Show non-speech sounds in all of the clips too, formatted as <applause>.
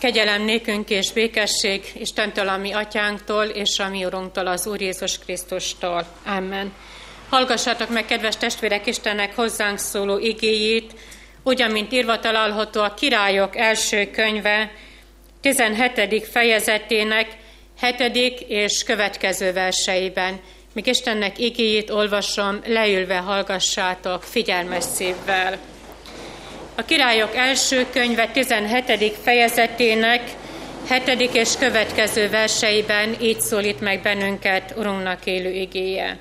Kegyelem nékünk és békesség Istentől, a mi atyánktól, és a mi Urunktól, az Úr Jézus Krisztustól. Amen. Hallgassátok meg, kedves testvérek, Istennek hozzánk szóló igéjét, ugyan, mint írva található a királyok első könyve, 17. fejezetének 7. és következő verseiben. Míg Istennek igéjét olvasom, leülve hallgassátok figyelmes szívvel. A királyok első könyve 17. fejezetének 7. és következő verseiben így szólít meg bennünket Urunknak élő igéje.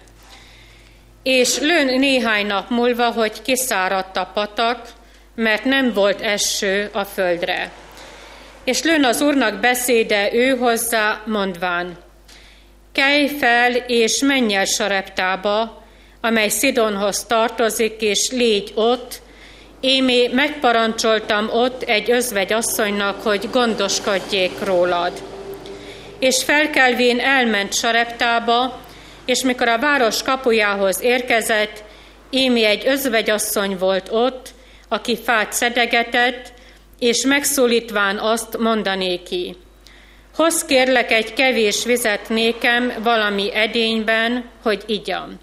És lőn néhány nap múlva, hogy kiszáradt a patak, mert nem volt eső a földre. És lőn az Úrnak beszéde ő hozzá, mondván, kelj fel és menj el Sareptába, amely Szidonhoz tartozik, és légy ott, Émé megparancsoltam ott egy özvegy asszonynak, hogy gondoskodjék rólad. És felkelvén elment Sareptába, és mikor a város kapujához érkezett, Émi egy özvegyasszony volt ott, aki fát szedegetett, és megszólítván azt mondanéki. Hoz kérlek egy kevés vizet nékem valami edényben, hogy igyam.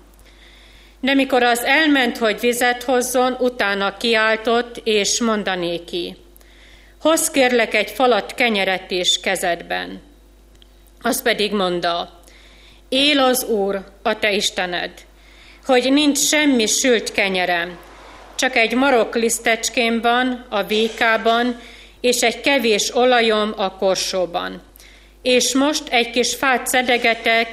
De mikor az elment, hogy vizet hozzon, utána kiáltott, és mondanéki. Hoz kérlek egy falat kenyeret is kezedben. Az pedig mondta, él az Úr, a te Istened, hogy nincs semmi sült kenyerem, csak egy marok lisztecském van a vékában, és egy kevés olajom a korsóban. És most egy kis fát szedegetek,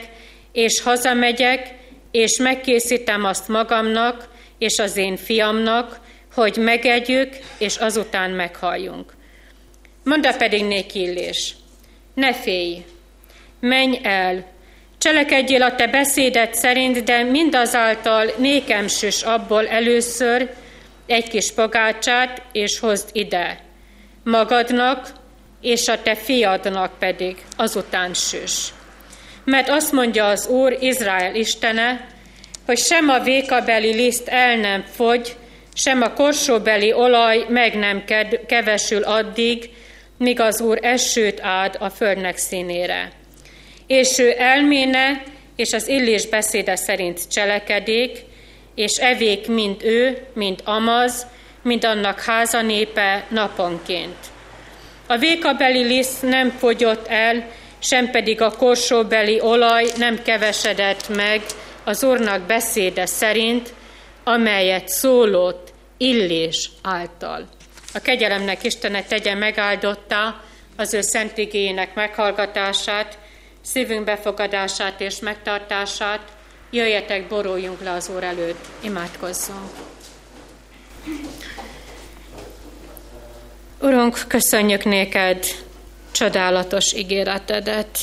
és hazamegyek, és megkészítem azt magamnak, és az én fiamnak, hogy megegyük, és azután meghalljunk. Mondta pedig néki Illés, ne félj, menj el, cselekedjél a te beszédet szerint, de mindazáltal nékem süs abból először, egy kis pagácsát, és hozd ide. Magadnak és a te fiadnak pedig azután süs. Mert azt mondja az Úr, Izrael Istene, hogy sem a vékabeli liszt el nem fogy, sem a korsóbeli olaj meg nem kevesül addig, míg az Úr esőt áld a földnek színére. És ő elméne és az illés beszéde szerint cselekedik, és evék mind ő, mind Amaz, mind annak háza népe naponként. A vékabeli liszt nem fogyott el, sem pedig a korsóbeli olaj nem kevesedett meg az Úrnak beszéde szerint, amelyet szólott Illés által. A kegyelemnek Istene tegye megáldotta az ő szent igényének meghallgatását, szívünk befogadását és megtartását, Jöjjetek, boruljunk le az Úr előtt, imádkozzunk. Urunk, köszönjük néked csodálatos ígéretedet.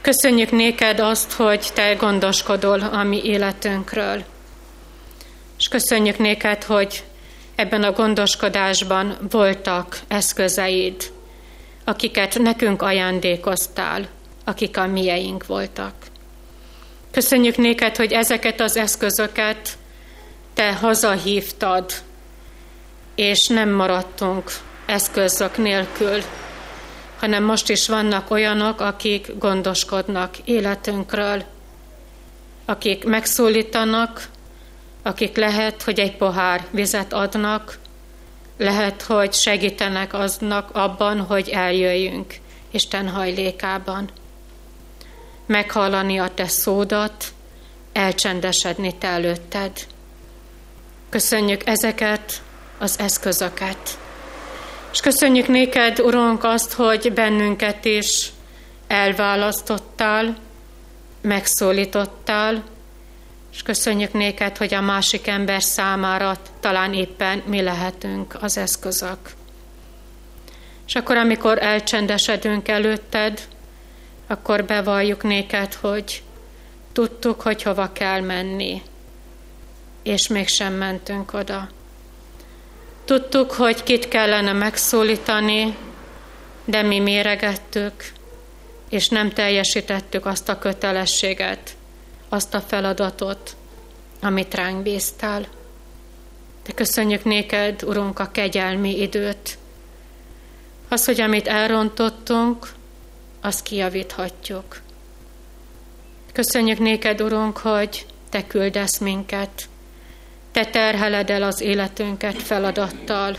Köszönjük néked azt, hogy te gondoskodol a mi életünkről. És köszönjük néked, hogy ebben a gondoskodásban voltak eszközeid, akiket nekünk ajándékoztál, akik a mieink voltak. Köszönjük néked, hogy ezeket az eszközöket te hazahívtad, és nem maradtunk eszközök nélkül, hanem most is vannak olyanok, akik gondoskodnak életünkről, akik megszólítanak, akik lehet, hogy egy pohár vizet adnak, lehet, hogy segítenek aznak abban, hogy eljöjjünk Isten hajlékában meghallani a te szódat, elcsendesedni te előtted. Köszönjük ezeket az eszközöket. És köszönjük néked, Urunk, azt, hogy bennünket is elválasztottál, megszólítottál, és köszönjük néked, hogy a másik ember számára talán éppen mi lehetünk az eszközök. És akkor, amikor elcsendesedünk előtted, akkor bevalljuk néked, hogy tudtuk, hogy hova kell menni, és mégsem mentünk oda. Tudtuk, hogy kit kellene megszólítani, de mi méregettük, és nem teljesítettük azt a kötelességet, azt a feladatot, amit ránk bíztál. De köszönjük néked, Urunk, a kegyelmi időt, Az, hogy amit elrontottunk, azt kijavíthatjuk. Köszönjük néked, Urunk, hogy Te küldesz minket. Te terheled el az életünket feladattal.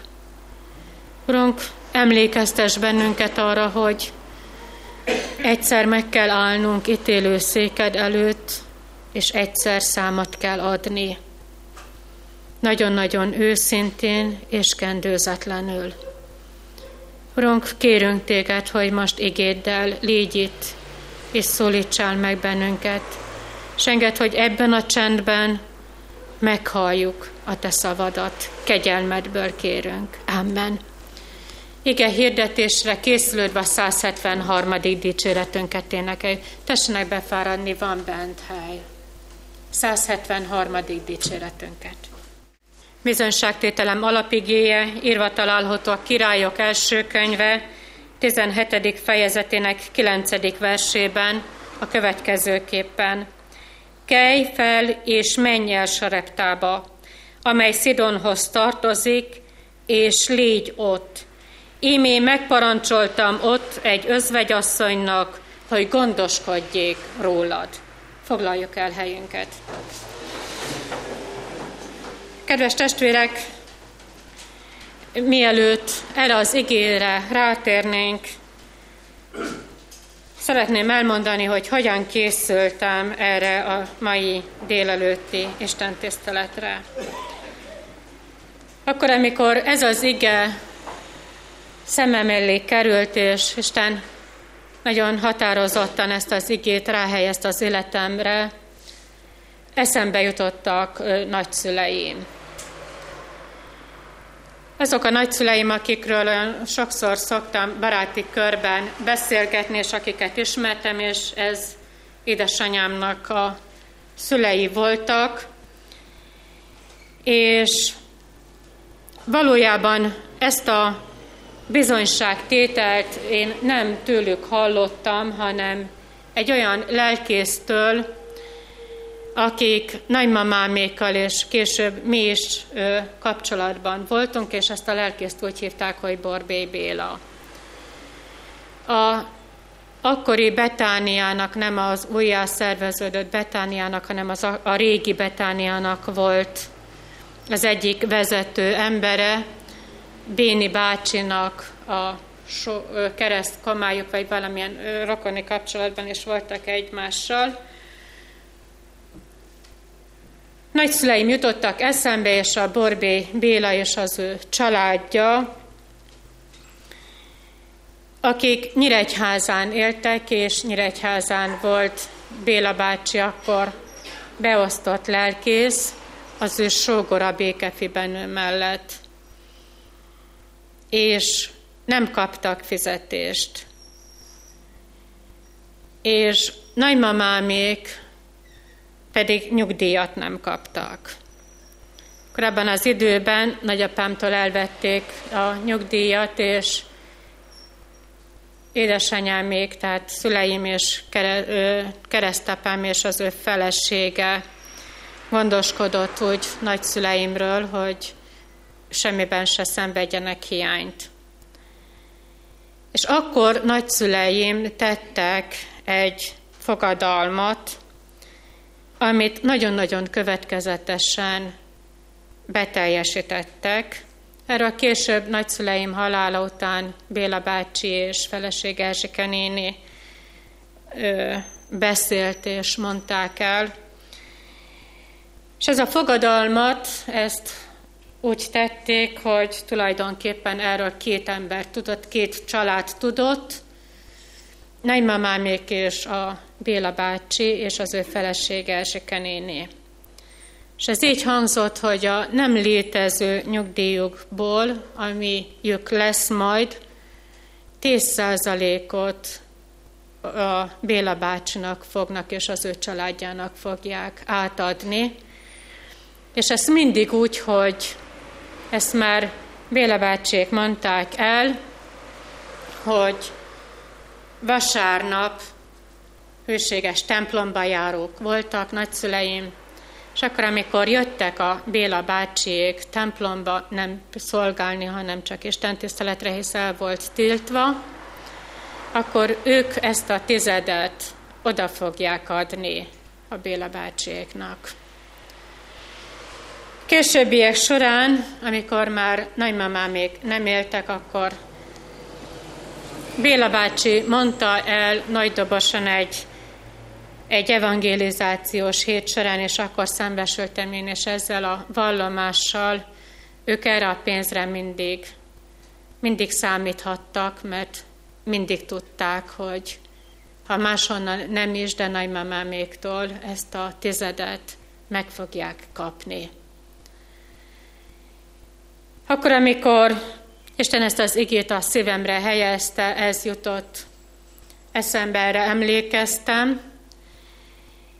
Urunk, emlékeztes bennünket arra, hogy egyszer meg kell állnunk ítélő széked előtt, és egyszer számot kell adni. Nagyon-nagyon őszintén és kendőzetlenül. Urunk, kérünk téged, hogy most igéddel légy itt, és szólítsál meg bennünket, és enged, hogy ebben a csendben meghalljuk a te szavadat. Kegyelmedből kérünk. Amen. Igen, hirdetésre készülődve a 173. dicséretünket énekelj. Tessenek befáradni, van bent hely. 173. dicséretünket. Bizonyságtételem alapigéje írva található a Királyok első könyve, 17. fejezetének 9. versében a következőképpen. Kelj fel és menj el Sareptába, amely Szidonhoz tartozik, és légy ott. Ímé megparancsoltam ott egy özvegyasszonynak, hogy gondoskodjék rólad. Foglaljuk el helyünket. Kedves testvérek, mielőtt erre az igére rátérnénk, szeretném elmondani, hogy hogyan készültem erre a mai délelőtti Isten tiszteletre. Akkor, amikor ez az ige szemem elé került, és Isten nagyon határozottan ezt az igét ráhelyezte az életemre, eszembe jutottak nagyszüleim. Azok a nagyszüleim, akikről sokszor szoktam baráti körben beszélgetni, és akiket ismertem, és ez édesanyámnak a szülei voltak, és valójában ezt a bizonyságtételt én nem tőlük hallottam, hanem egy olyan lelkésztől, akik nagymamámékkal és később mi is ö, kapcsolatban voltunk, és ezt a lelkészt úgy hívták, hogy Borbély Béla. A akkori Betániának, nem az újjá szerveződött Betániának, hanem az a, a régi Betániának volt az egyik vezető embere, Béni bácsinak a so, kereszt kamájuk, vagy valamilyen rokoni kapcsolatban is voltak egymással, Nagyszüleim jutottak eszembe, és a Borbé Béla és az ő családja, akik Nyíregyházán éltek, és Nyíregyházán volt Béla bácsi akkor beosztott lelkész, az ő sógora békefibenő mellett. És nem kaptak fizetést. És nagymamámék pedig nyugdíjat nem kaptak. Korábban az időben nagyapámtól elvették a nyugdíjat, és édesanyámék, tehát szüleim és keresztapám és az ő felesége gondoskodott úgy nagyszüleimről, hogy semmiben se szenvedjenek hiányt. És akkor nagyszüleim tettek egy fogadalmat, amit nagyon-nagyon következetesen beteljesítettek. Erről később nagyszüleim halála után Béla bácsi és feleség Erzsike néni ö, beszélt és mondták el. És ez a fogadalmat, ezt úgy tették, hogy tulajdonképpen erről két ember tudott, két család tudott, nagymamámék és a Béla bácsi és az ő felesége Erzsike néni. És ez így hangzott, hogy a nem létező nyugdíjukból, amiük lesz majd, 10%-ot a Béla bácsinak fognak, és az ő családjának fogják átadni. És ezt mindig úgy, hogy ezt már Béla bácsiék mondták el, hogy vasárnap hőséges templomba járók voltak, nagyszüleim, És akkor, amikor jöttek a Béla bácsiék templomba nem szolgálni, hanem csak Isten tiszteletre, hisz el volt tiltva, akkor ők ezt a tizedet oda fogják adni a Béla bácsiéknak. Későbbiek során, amikor már nagymamám még nem éltek, akkor Béla bácsi mondta el nagy dobosan egy, egy evangelizációs hét során, és akkor szembesültem én és ezzel a vallomással, ők erre a pénzre mindig, mindig számíthattak, mert mindig tudták, hogy ha máshonnan nem is, de nagymamáméktól ezt a tizedet meg fogják kapni. Akkor, amikor Isten ezt az igét a szívemre helyezte, ez jutott eszembe, erre emlékeztem,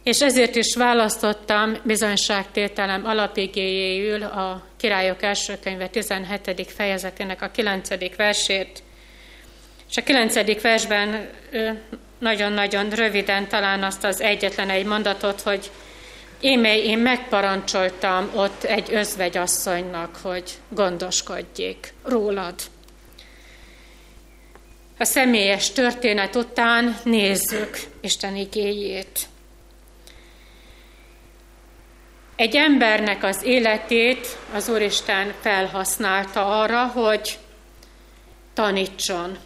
és ezért is választottam bizonyságtételem alapigéjéül a Királyok első könyve 17. fejezetének a 9. versét. És a 9. versben nagyon-nagyon röviden talán azt az egyetlen egy mondatot, hogy Émely én megparancsoltam ott egy özvegyasszonynak, hogy gondoskodjék rólad. A személyes történet után nézzük Isten igéjét. Egy embernek az életét az Úristen felhasználta arra, hogy tanítson.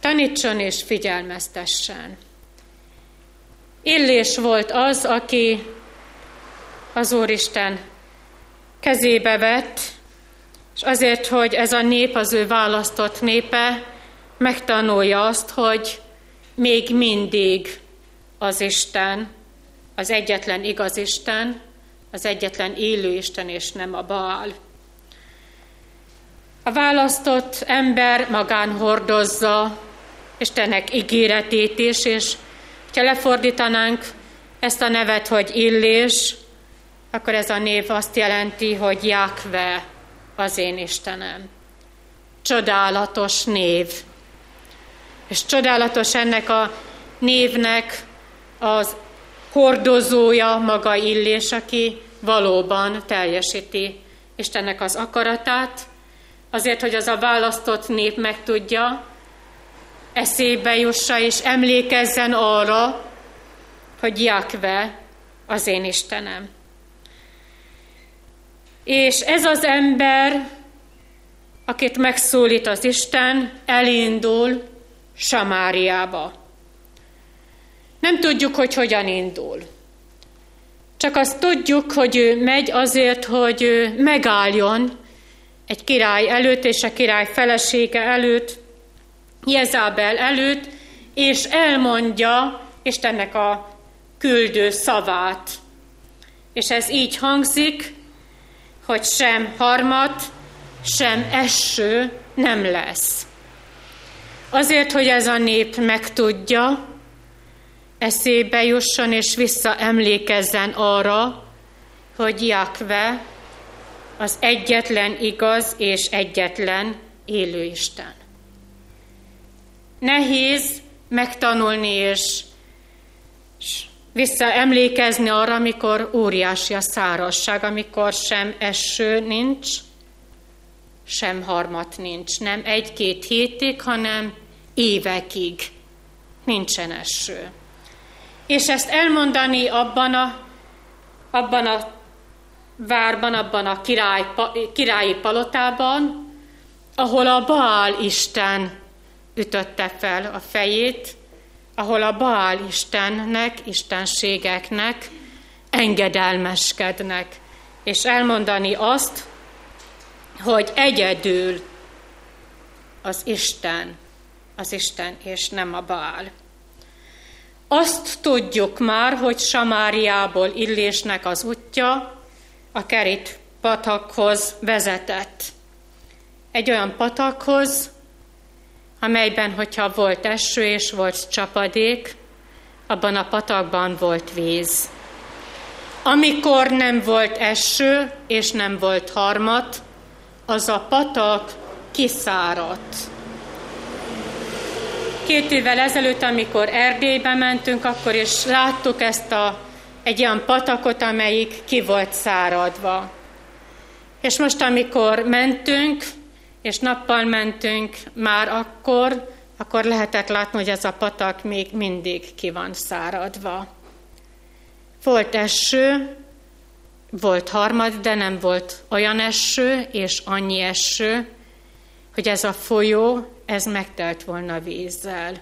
Tanítson és figyelmeztessen. Illés volt az, aki az Úristen kezébe vett, és azért, hogy ez a nép, az ő választott népe megtanulja azt, hogy még mindig az Isten, az egyetlen igaz Isten, az egyetlen élő Isten, és nem a Baal. A választott ember magán hordozza Istennek ígéretét is, és ha lefordítanánk ezt a nevet, hogy Illés, akkor ez a név azt jelenti, hogy Jakve az én Istenem. Csodálatos név. És csodálatos ennek a névnek az hordozója maga Illés, aki valóban teljesíti Istennek az akaratát, azért, hogy az a választott nép megtudja, eszébe jussa és emlékezzen arra, hogy Jakve az én Istenem. És ez az ember, akit megszólít az Isten, elindul Samáriába. Nem tudjuk, hogy hogyan indul. Csak azt tudjuk, hogy ő megy azért, hogy megálljon egy király előtt és a király felesége előtt, Jezábel előtt, és elmondja Istennek a küldő szavát. És ez így hangzik, hogy sem harmat, sem eső nem lesz. Azért, hogy ez a nép megtudja, eszébe jusson és visszaemlékezzen arra, hogy Jakve az egyetlen igaz és egyetlen élő Isten. Nehéz megtanulni és, és visszaemlékezni arra, amikor óriási a szárazság, amikor sem eső nincs, sem harmat nincs. Nem egy-két hétig, hanem évekig nincsen eső. És ezt elmondani abban a, abban a várban, abban a király, királyi palotában, ahol a Baal Isten ütötte fel a fejét, ahol a Baál Istennek, istenségeknek engedelmeskednek, és elmondani azt, hogy egyedül az Isten, az Isten, és nem a Baál. Azt tudjuk már, hogy Samáriából Illésnek az útja a Kerit patakhoz vezetett. Egy olyan patakhoz, amelyben, hogyha volt eső és volt csapadék, abban a patakban volt víz. Amikor nem volt eső és nem volt harmat, az a patak kiszáradt. Két évvel ezelőtt, amikor Erdélybe mentünk, akkor is láttuk ezt a egy olyan patakot, amelyik ki volt száradva. És most, amikor mentünk, és nappal mentünk, már akkor, akkor lehetett látni, hogy ez a patak még mindig ki van száradva. Volt eső, volt harmad, de nem volt olyan eső és annyi eső, hogy ez a folyó, ez megtelt volna vízzel.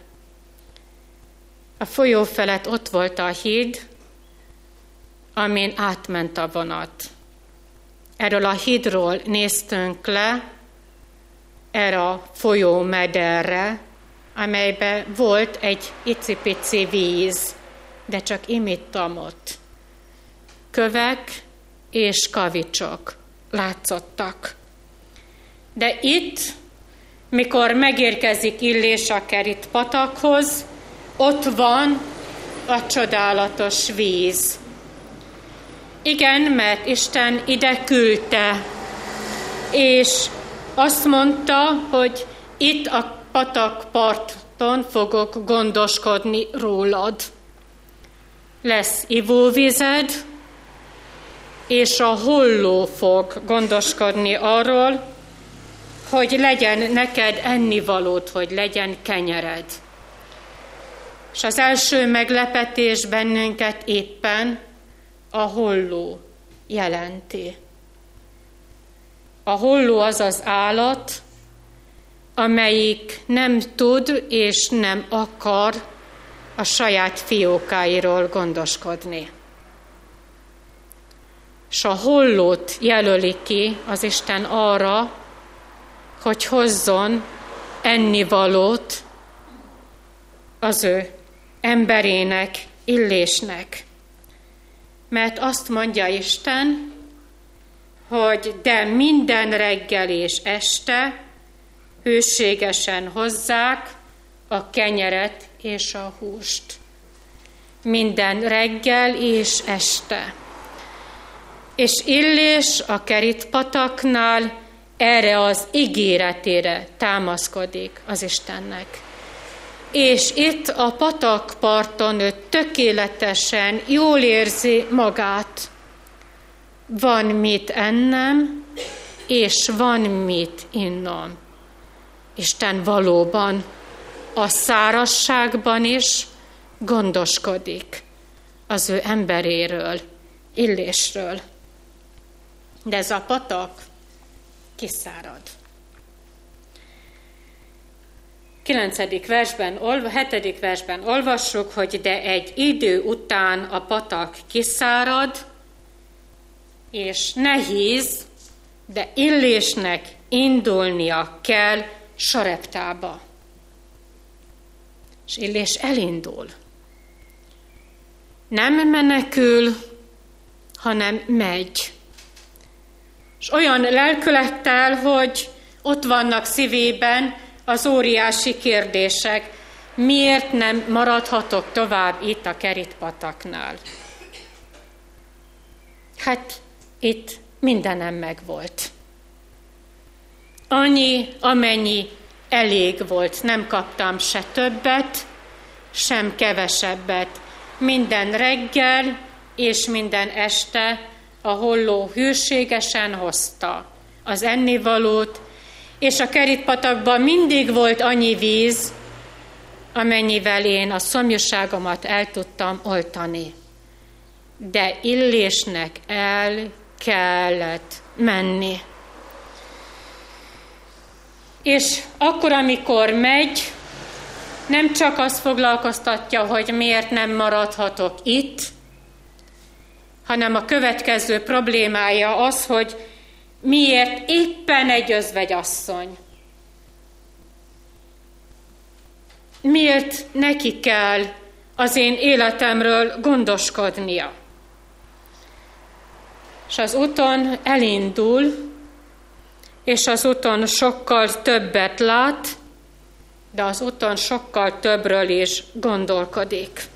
A folyó felett ott volt a híd, amin átment a vonat. Erről a hídról néztünk le, erre a folyó mederre, amelybe volt egy icipici víz, de csak imittam ott. Kövek és kavicsok látszottak. De itt, mikor megérkezik Illés a Kerit patakhoz, ott van a csodálatos víz. Igen, mert Isten ide küldte, és azt mondta, hogy itt a patakparton fogok gondoskodni rólad. Lesz ivóvized, és a holló fog gondoskodni arról, hogy legyen neked ennivalót, hogy legyen kenyered. És az első meglepetés bennünket éppen a holló jelenti. A holló az az állat, amelyik nem tud és nem akar a saját fiókáiról gondoskodni. És a hollót jelöli ki az Isten arra, hogy hozzon ennivalót az ő emberének, illésnek. Mert azt mondja Isten, hogy de minden reggel és este hőségesen hozzák a kenyeret és a húst. Minden reggel és este. És Illés a keritpataknál erre az ígéretére támaszkodik az Istennek. És itt a patakparton ő tökéletesen jól érzi magát. Van mit ennem, és van mit innom. Isten valóban a szárasságban is gondoskodik az ő emberéről, illésről. De ez a patak kiszárad. 9. versben, 7. versben olvassuk, hogy de egy idő után a patak kiszárad, és nehéz, de illésnek indulnia kell sareptába. És illés elindul. Nem menekül, hanem megy. És olyan lelkülettel, hogy ott vannak szívében az óriási kérdések, miért nem maradhatok tovább itt a keritpataknál? Hát itt mindenem megvolt. Annyi, amennyi elég volt, nem kaptam se többet, sem kevesebbet. Minden reggel és minden este a holló hűségesen hozta az ennivalót, és a kerítpatakban mindig volt annyi víz, amennyivel én a szomjúságomat el tudtam oltani. De illésnek el kellett menni. És akkor, amikor megy, nem csak azt foglalkoztatja, hogy miért nem maradhatok itt, hanem a következő problémája az, hogy miért éppen egy özvegyasszony. Miért neki kell az én életemről gondoskodnia? És az úton elindul, és az úton sokkal többet lát, de az úton sokkal többről is gondolkodik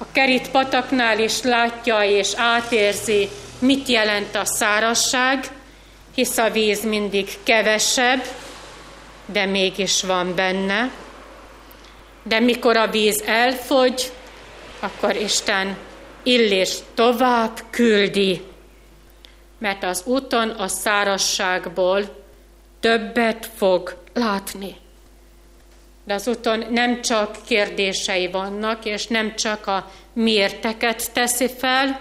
a kerít pataknál is látja és átérzi, mit jelent a szárasság, hisz a víz mindig kevesebb, de mégis van benne. De mikor a víz elfogy, akkor Isten Illés tovább küldi, mert az úton a szárasságból többet fog látni. De az úton nem csak kérdései vannak, és nem csak a miérteket teszi fel,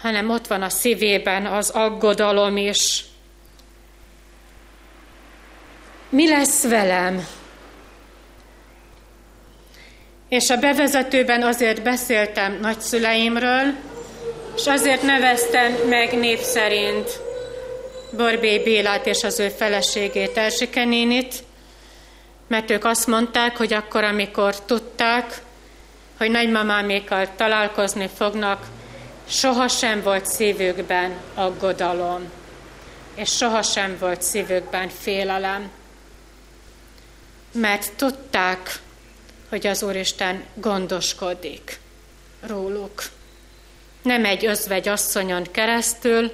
hanem ott van a szívében az aggodalom is. Mi lesz velem? És a bevezetőben azért beszéltem nagyszüleimről, és azért neveztem meg név szerint Borbé Bélát és az ő feleségét, Erzsike nénit, mert ők azt mondták, hogy akkor, amikor tudták, hogy nagymamámékkal találkozni fognak, sohasem volt szívükben aggodalom, és sohasem volt szívükben félelem, mert tudták, hogy az Úristen gondoskodik róluk. Nem egy özvegy asszonyon keresztül,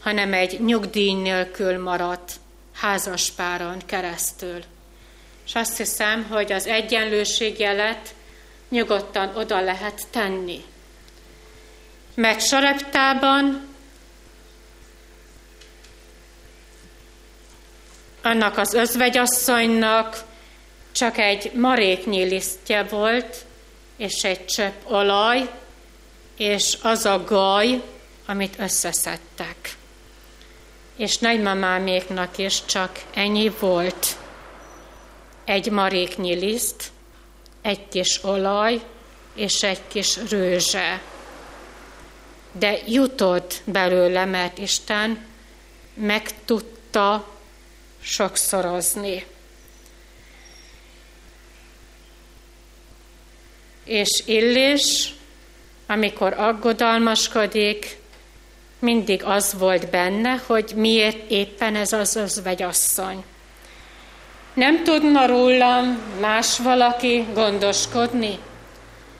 hanem egy nyugdíj nélkül maradt házaspáron keresztül. És azt hiszem, hogy az egyenlőségjelet nyugodtan oda lehet tenni. Mert Sareptában annak az özvegyasszonynak csak egy maréknyi lisztje volt, és egy csepp olaj, és az a gaj, amit összeszedtek. És nagymamáméknak is csak ennyi volt. Egy maréknyi liszt, egy kis olaj, és egy kis rőzse. De jutott belőle, mert Isten meg tudta sokszorozni. És Illés, amikor aggodalmaskodik, mindig az volt benne, hogy miért éppen ez az özvegyasszony. Nem tudna rólam más valaki gondoskodni?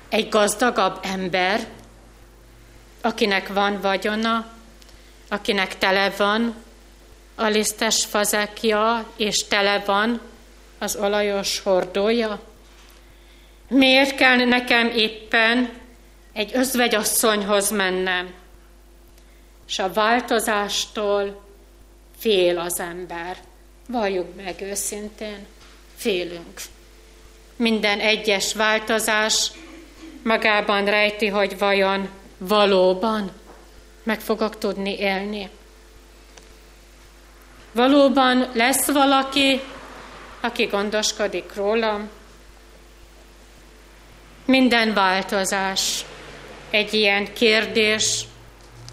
Egy gazdagabb ember, akinek van vagyona, akinek tele van a lisztes fazekja, és tele van az olajos hordója? Miért kell nekem éppen egy özvegyasszonyhoz mennem? És a változástól fél az ember. Valljuk meg őszintén, félünk. Minden egyes változás magában rejti, hogy vajon valóban meg fogok tudni élni. Valóban lesz valaki, aki gondoskodik rólam, minden változás egy ilyen kérdés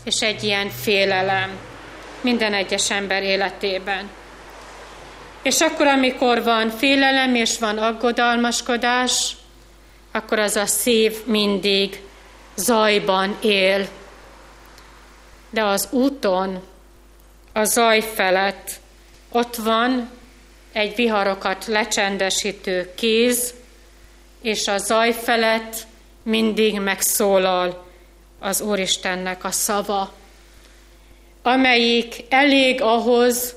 és egy ilyen félelem minden egyes ember életében. És akkor, amikor van félelem és van aggodalmaskodás, akkor az a szív mindig zajban él. De az úton, a zaj felett ott van egy viharokat lecsendesítő kéz, és a zaj felett mindig megszólal az Úristennek a szava, amelyik elég ahhoz,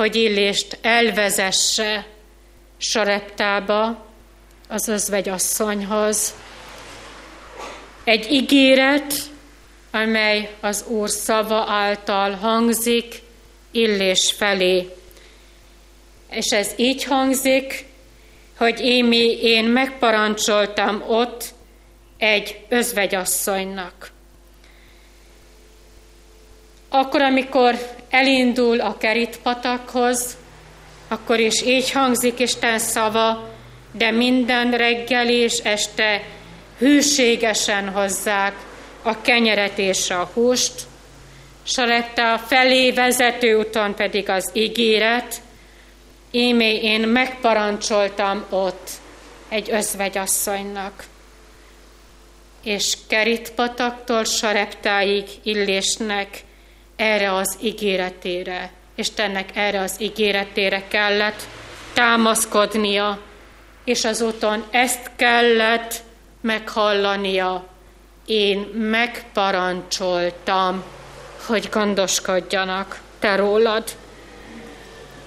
hogy Illést elvezesse Sareptába, az özvegyasszonyhoz. Egy ígéret, amely az Úr szava által hangzik Illés felé. És ez így hangzik, hogy én, én megparancsoltam ott egy özvegyasszonynak. Akkor, amikor elindul a kerítpatakhoz, akkor is így hangzik Isten szava, de minden reggel és este hűségesen hozzák a kenyeret és a húst, Saretta felé vezető úton pedig az ígéret, Émé én megparancsoltam ott egy özvegyasszonynak. És Keritpataktól Sareptáig Illésnek erre az ígéretére, Istennek erre az ígéretére kellett támaszkodnia, és az úton ezt kellett meghallania. Én megparancsoltam, hogy gondoskodjanak te rólad.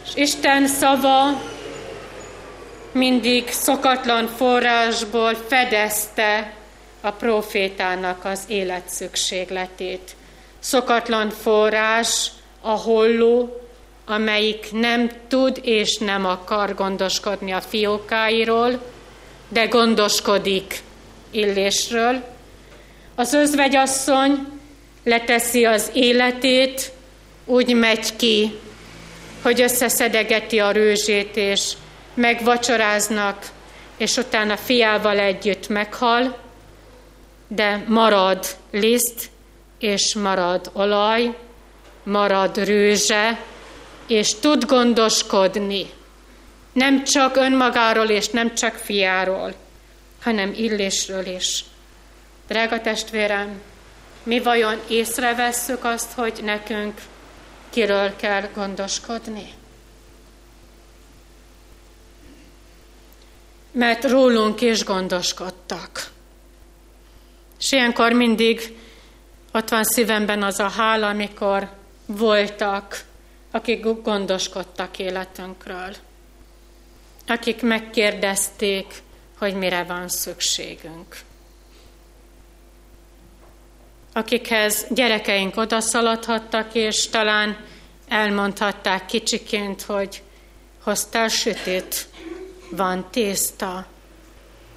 És Isten szava mindig szokatlan forrásból fedezte a profétának az élet szükségletét. Szokatlan forrás, a holló, amelyik nem tud és nem akar gondoskodni a fiókáiról, de gondoskodik Illésről. Az özvegyasszony leteszi az életét, úgy megy ki, hogy összeszedegeti a rőzsét, és megvacsoráznak, és utána fiával együtt meghal, de marad liszt, és marad olaj, marad rőzse, és tud gondoskodni. Nem csak önmagáról, és nem csak fiáról, hanem illésről is. Drága testvérem, mi vajon észrevesszük azt, hogy nekünk kiről kell gondoskodni? Mert rólunk is gondoskodtak. És ilyenkor mindig ott van szívemben az a hála, amikor voltak, akik gondoskodtak életünkről, akik megkérdezték, hogy mire van szükségünk. Akikhez gyerekeink odaszaladhattak, és talán elmondhatták kicsiként, hogy hoztál sütét, van tészta.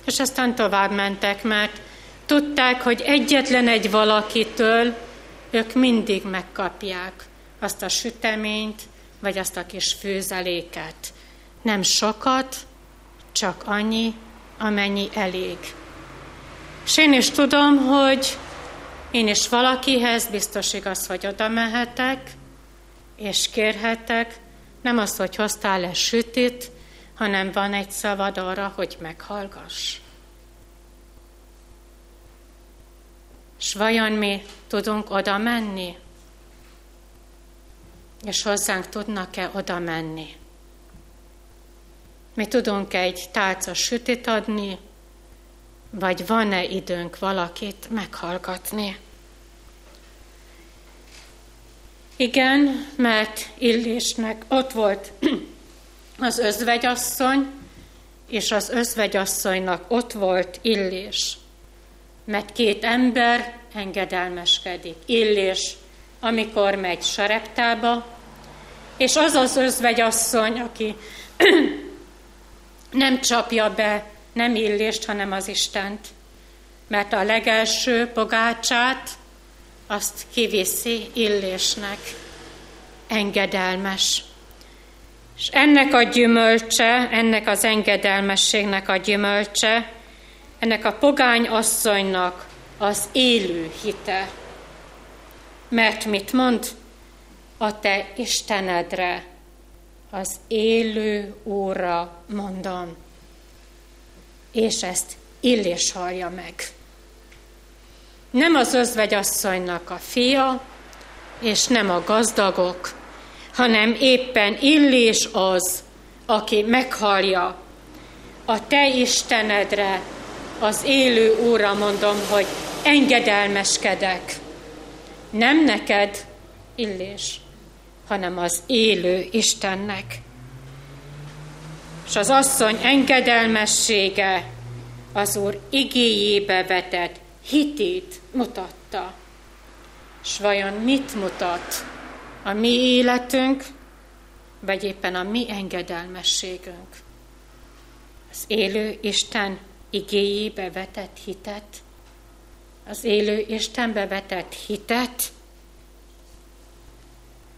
És aztán tovább mentek, mert tudták, hogy egyetlen egy valakitől ők mindig megkapják azt a süteményt, vagy azt a kis főzeléket. Nem sokat, csak annyi, amennyi elég. És én is tudom, hogy én is valakihez biztos igaz, hogy oda mehetek, és kérhetek, nem az, hogy hoztál-e sütit, hanem van egy szavad arra, hogy meghallgass. És vajon mi tudunk oda menni? És hozzánk tudnak-e oda menni? Mi tudunk egy tálca sütit adni, vagy van-e időnk valakit meghallgatni? Igen, mert Illésnek ott volt <clears throat> az özvegyasszony, és az özvegyasszonynak ott volt Illés, mert két ember engedelmeskedik. Illés, amikor megy sareptába, és az az özvegyasszony, aki <clears throat> nem csapja be nem Illést, hanem az Istent, mert a legelső pogácsát azt kiviszi Illésnek, engedelmes. És ennek a gyümölcse, ennek az engedelmességnek a gyümölcse, ennek a pogány asszonynak az élő hite. Mert mit mond? A te Istenedre, az élő óra mondom. És ezt Illés hallja meg. Nem az özvegyasszonynak a fia, és nem a gazdagok, hanem éppen Illés az, aki meghallja a te Istenedre, az élő Úra mondom, hogy engedelmeskedek. Nem neked, Illés, hanem az élő Istennek. És az asszony engedelmessége az Úr igéjébe vetett hitét mutatta. S vajon mit mutat a mi életünk, vagy éppen a mi engedelmességünk? Az élő Isten igéjébe vetett hitet, az élő Istenbe vetett hitet,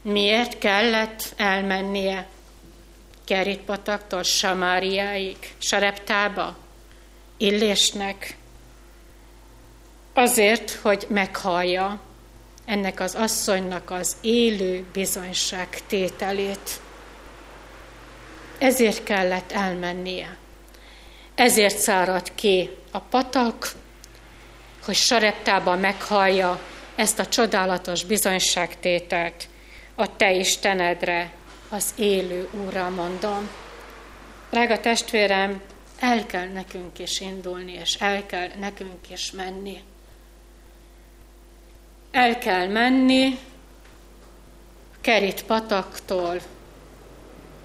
miért kellett elmennie Keritpataktól Samáriáig, Sareptába, Illésnek, azért, hogy meghallja ennek az asszonynak az élő bizonyság tételét. Ezért kellett elmennie. Ezért száradt ki a patak, hogy Sareptában meghallja ezt a csodálatos bizonyságtételt a Te Istenedre, az élő Úrra mondom. Drága testvérem, el kell nekünk is indulni, és el kell nekünk is menni. El kell menni Kerit pataktól,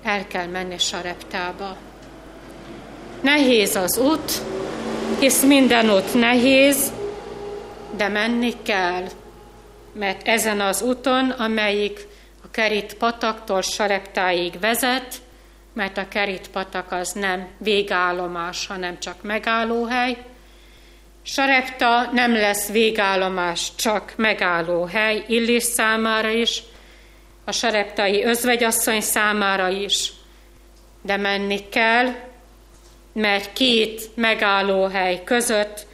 el kell menni Sareptába. Nehéz az út, hisz minden ott nehéz, de menni kell, mert ezen az úton, amelyik a kerít pataktól sareptáig vezet, mert a kerít patak az nem végállomás, hanem csak megállóhely. Sarepta nem lesz végállomás, csak megállóhely Illés számára is, a sareptai özvegyasszony számára is. De menni kell, mert két megállóhely között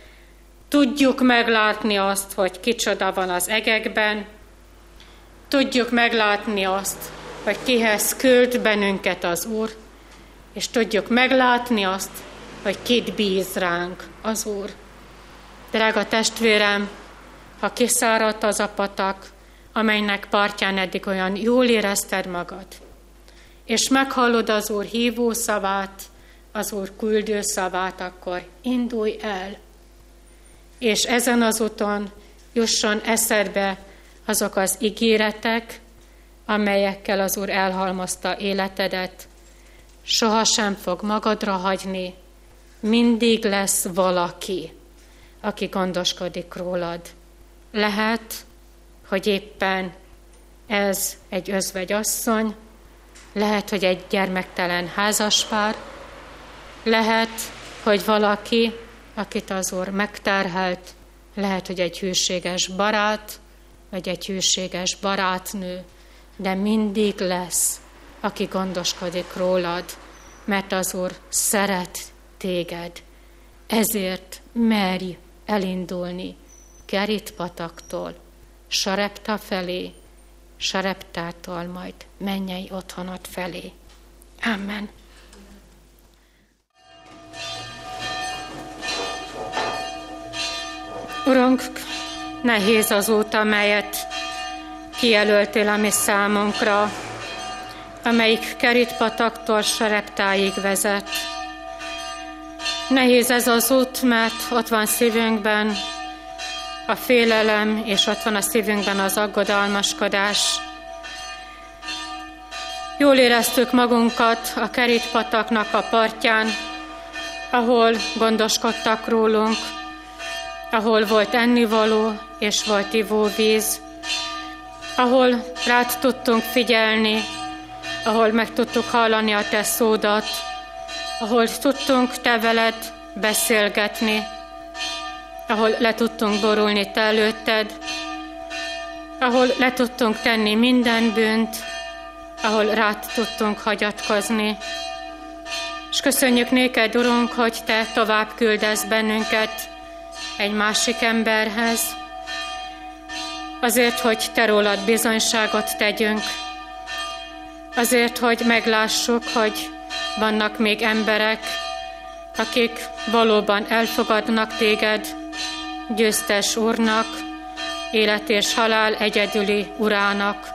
tudjuk meglátni azt, hogy kicsoda van az egekben, tudjuk meglátni azt, hogy kihez küld bennünket az Úr, és tudjuk meglátni azt, hogy kit bíz ránk az Úr. Drága testvérem, ha kiszáradt az a patak, amelynek partján eddig olyan jól érezted magad, és meghallod az Úr hívó szavát, az Úr küldő szavát, akkor indulj el, és ezen az úton jusson eszedbe azok az ígéretek, amelyekkel az Úr elhalmozta életedet. Sohasem fog magadra hagyni, mindig lesz valaki, aki gondoskodik rólad. Lehet, hogy éppen ez egy özvegyasszony, lehet, hogy egy gyermektelen házaspár, lehet, hogy valaki, akit az Úr megterhelt, lehet, hogy egy hűséges barát, vagy egy hűséges barátnő, de mindig lesz, aki gondoskodik rólad, mert az Úr szeret téged. Ezért merj elindulni Kerit pataktól, Sarepta felé, Sareptától majd mennyei otthonot felé. Amen. Urunk, nehéz az út, amelyet kijelöltél a mi számunkra, amelyik kerítpataktól sareptáig vezet. Nehéz ez az út, mert ott van szívünkben a félelem, és ott van a szívünkben az aggodalmaskodás. Jól éreztük magunkat a kerítpataknak a partján, ahol gondoskodtak rólunk, ahol volt ennivaló és volt ivóvíz, ahol rád tudtunk figyelni, ahol meg tudtuk hallani a te szódat, ahol tudtunk te veled beszélgetni, ahol le tudtunk borulni te előtted, ahol le tudtunk tenni minden bűnt, ahol rád tudtunk hagyatkozni. És köszönjük néked, Urunk, hogy Te tovább küldesz bennünket egy másik emberhez, azért, hogy Te rólad bizonyságot tegyünk, azért, hogy meglássuk, hogy vannak még emberek, akik valóban elfogadnak Téged, győztes Úrnak, élet és halál egyedüli Urának.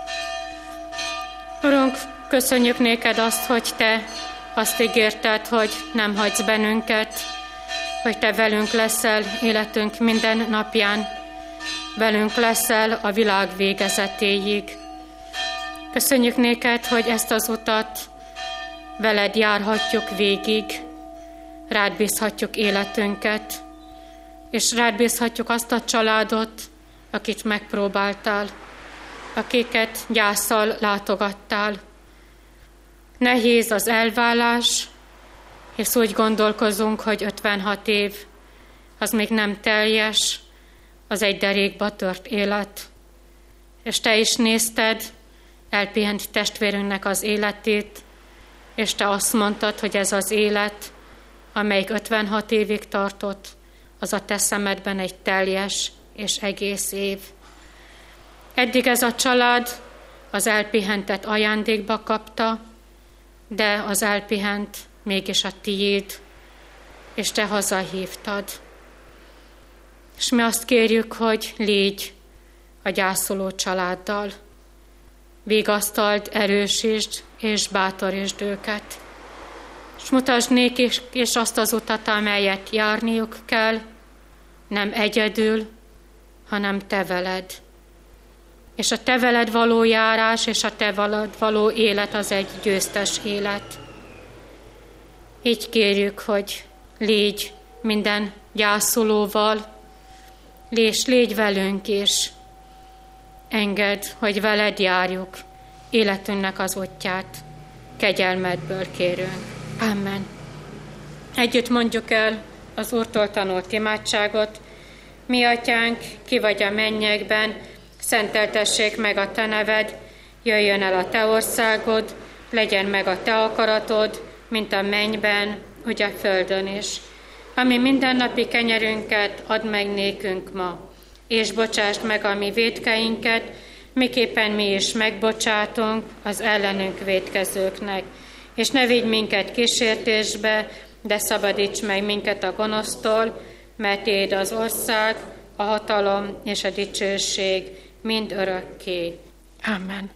Urunk, köszönjük néked azt, hogy Te azt ígérted, hogy nem hagysz bennünket, hogy Te velünk leszel életünk minden napján, velünk leszel a világ végezetéig. Köszönjük néked, hogy ezt az utat veled járhatjuk végig, rád bízhatjuk életünket, és rád bízhatjuk azt a családot, akit megpróbáltál, akiket gyászsal látogattál. Nehéz az elvállás, és úgy gondolkozunk, hogy 56 év az még nem teljes, az egy derékba tört élet. És te is nézted elpihent testvérünknek az életét, és te azt mondtad, hogy ez az élet, amelyik 56 évig tartott, az a te szemedben egy teljes és egész év. Eddig ez a család az elpihentet ajándékba kapta, de az elpihent mégis a tiéd, és te hazahívtad. És mi azt kérjük, hogy légy a gyászoló családdal. Végasztald, erősítsd és bátorítsd őket. És mutasd nékik és azt az utat, amelyet járniuk kell, nem egyedül, hanem te veled. És a te veled való járás és a te veled való élet az egy győztes élet. Így kérjük, hogy légy minden gyászolóval, és légy velünk is. Engedd, hogy veled járjuk életünknek az útját. Kegyelmedből kérünk. Amen. Együtt mondjuk el az Úrtól tanult imádságot. Mi, Atyánk, ki vagy a mennyekben, szenteltessék meg a Te neved, jöjjön el a Te országod, legyen meg a Te akaratod, mint a mennyben, úgy a földön is. Ami mindennapi kenyerünket add meg nékünk ma, és bocsásd meg a mi védkeinket, miképpen mi is megbocsátunk az ellenünk védkezőknek. És ne vigy minket kísértésbe, de szabadíts meg minket a gonosztól, mert Éd az ország, a hatalom és a dicsőség mind örökké. Amen.